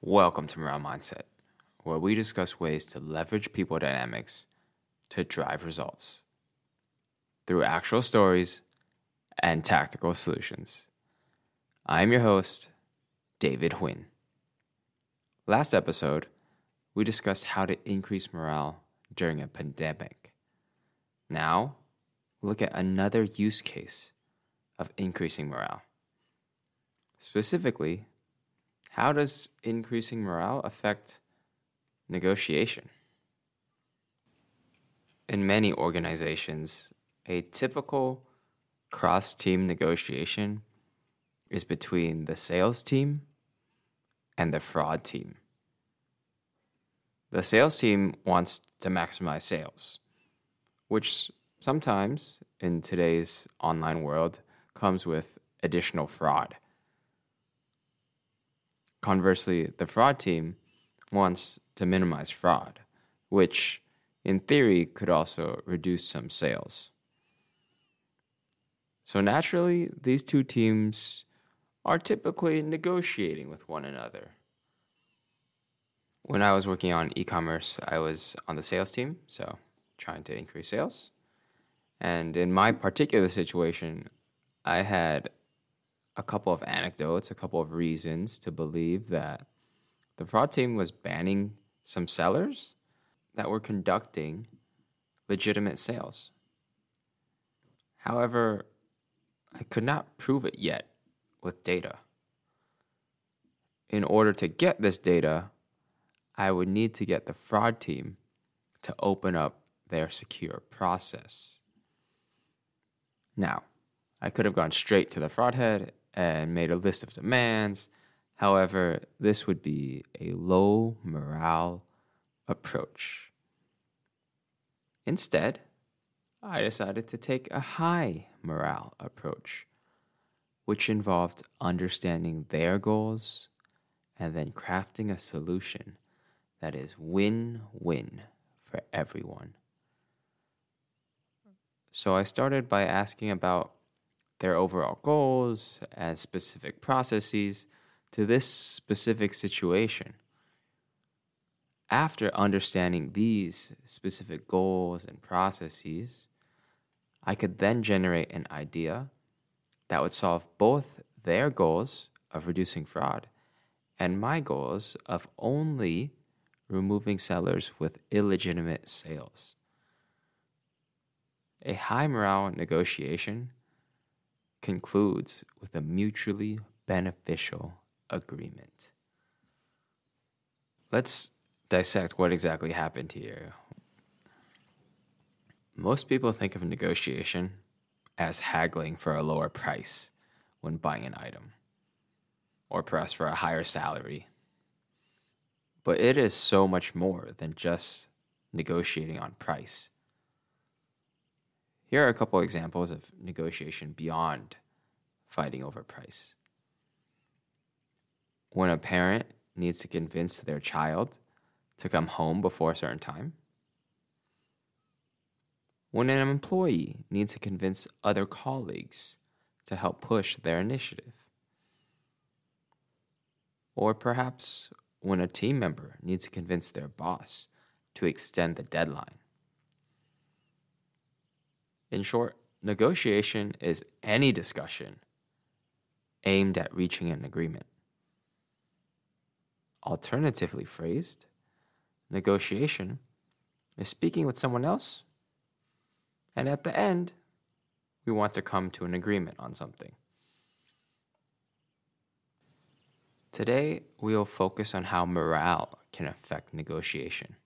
Welcome to Morale Mindset, where we discuss ways to leverage people dynamics to drive results through actual stories and tactical solutions. I'm your host, David Huynh. Last episode, we discussed how to increase morale during a pandemic. Now, look at another use case of increasing morale. Specifically, how does increasing morale affect negotiation? In many organizations, a typical cross team negotiation is between the sales team and the fraud team. The sales team wants to maximize sales, which sometimes in today's online world comes with additional fraud. Conversely, the fraud team wants to minimize fraud, which in theory could also reduce some sales. So naturally, these two teams are typically negotiating with one another. When I was working on e commerce, I was on the sales team, so trying to increase sales. And in my particular situation, I had a couple of anecdotes, a couple of reasons to believe that the fraud team was banning some sellers that were conducting legitimate sales. However, I could not prove it yet with data. In order to get this data, I would need to get the fraud team to open up their secure process. Now, I could have gone straight to the fraud head and made a list of demands. However, this would be a low morale approach. Instead, I decided to take a high morale approach, which involved understanding their goals and then crafting a solution that is win win for everyone. So I started by asking about their overall goals and specific processes to this specific situation. After understanding these specific goals and processes, I could then generate an idea that would solve both their goals of reducing fraud and my goals of only removing sellers with illegitimate sales. A high morale negotiation concludes with a mutually beneficial agreement. Let's dissect what exactly happened here. Most people think of negotiation as haggling for a lower price when buying an item, or perhaps for a higher salary. But it is so much more than just negotiating on price. Here are a couple examples of negotiation beyond fighting over price. When a parent needs to convince their child to come home before a certain time. When an employee needs to convince other colleagues to help push their initiative. Or perhaps when a team member needs to convince their boss to extend the deadline. In short, negotiation is any discussion aimed at reaching an agreement. Alternatively phrased, negotiation is speaking with someone else, and at the end, we want to come to an agreement on something. Today, we will focus on how morale can affect negotiation.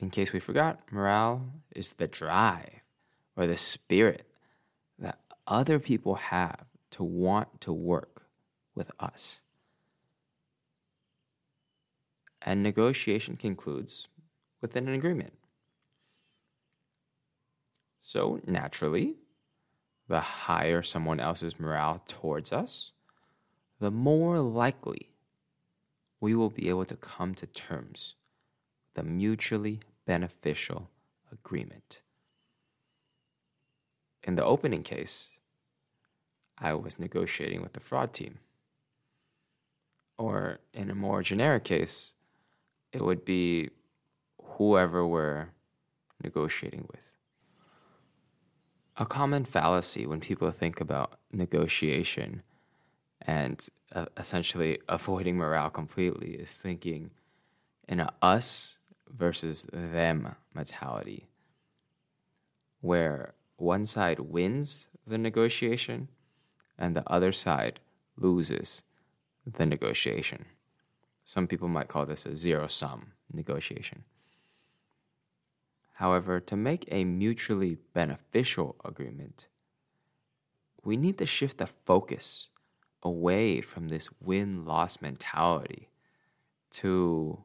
In case we forgot, morale is the drive or the spirit that other people have to want to work with us. And negotiation concludes with an agreement. So, naturally, the higher someone else's morale towards us, the more likely we will be able to come to terms a mutually beneficial agreement. In the opening case, I was negotiating with the fraud team. Or in a more generic case, it would be whoever we're negotiating with. A common fallacy when people think about negotiation and uh, essentially avoiding morale completely is thinking in a us versus them mentality, where one side wins the negotiation and the other side loses the negotiation. Some people might call this a zero sum negotiation. However, to make a mutually beneficial agreement, we need to shift the focus away from this win loss mentality to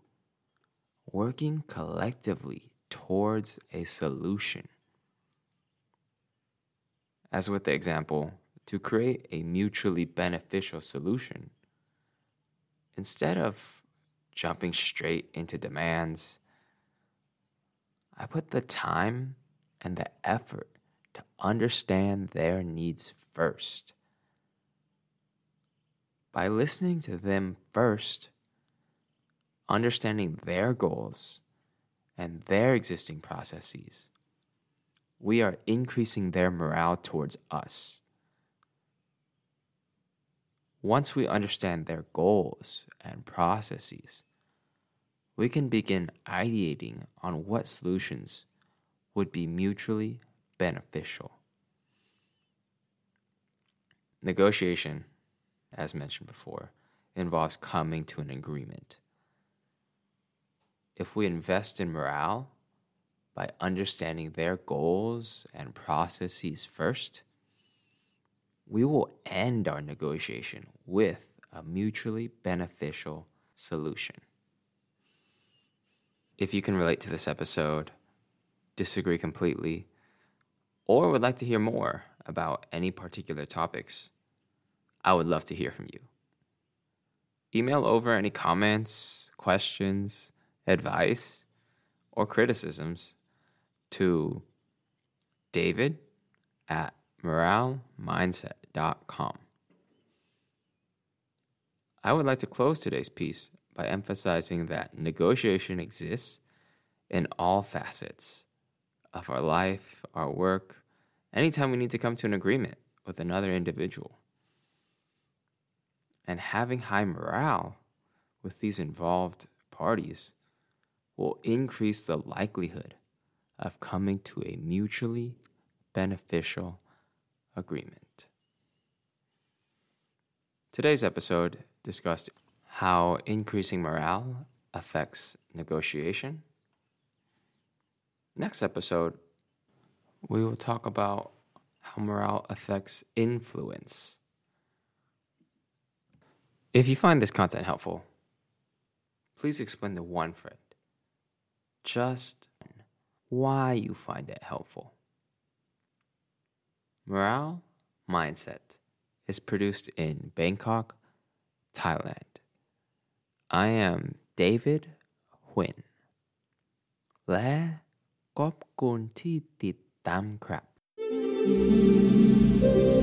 working collectively towards a solution. As with the example, to create a mutually beneficial solution, instead of jumping straight into demands, I put the time and the effort to understand their needs first. By listening to them first, understanding their goals and their existing processes, we are increasing their morale towards us. Once we understand their goals and processes, we can begin ideating on what solutions would be mutually beneficial. Negotiation, as mentioned before, involves coming to an agreement. If we invest in morale by understanding their goals and processes first, we will end our negotiation with a mutually beneficial solution. If you can relate to this episode, disagree completely, or would like to hear more about any particular topics, I would love to hear from you. Email over any comments, questions, advice, or criticisms to david at moralemindset.com. I would like to close today's piece by emphasizing that negotiation exists in all facets of our life, our work, anytime we need to come to an agreement with another individual. And having high morale with these involved parties will increase the likelihood of coming to a mutually beneficial agreement. Today's episode discussed how increasing morale affects negotiation. Next episode, we will talk about how morale affects influence. If you find this content helpful, please explain to one friend just why you find it helpful. Morale Mindset is produced in Bangkok, Thailand. I am David Huynh และขอบคุณที่ติดตามครับ thank you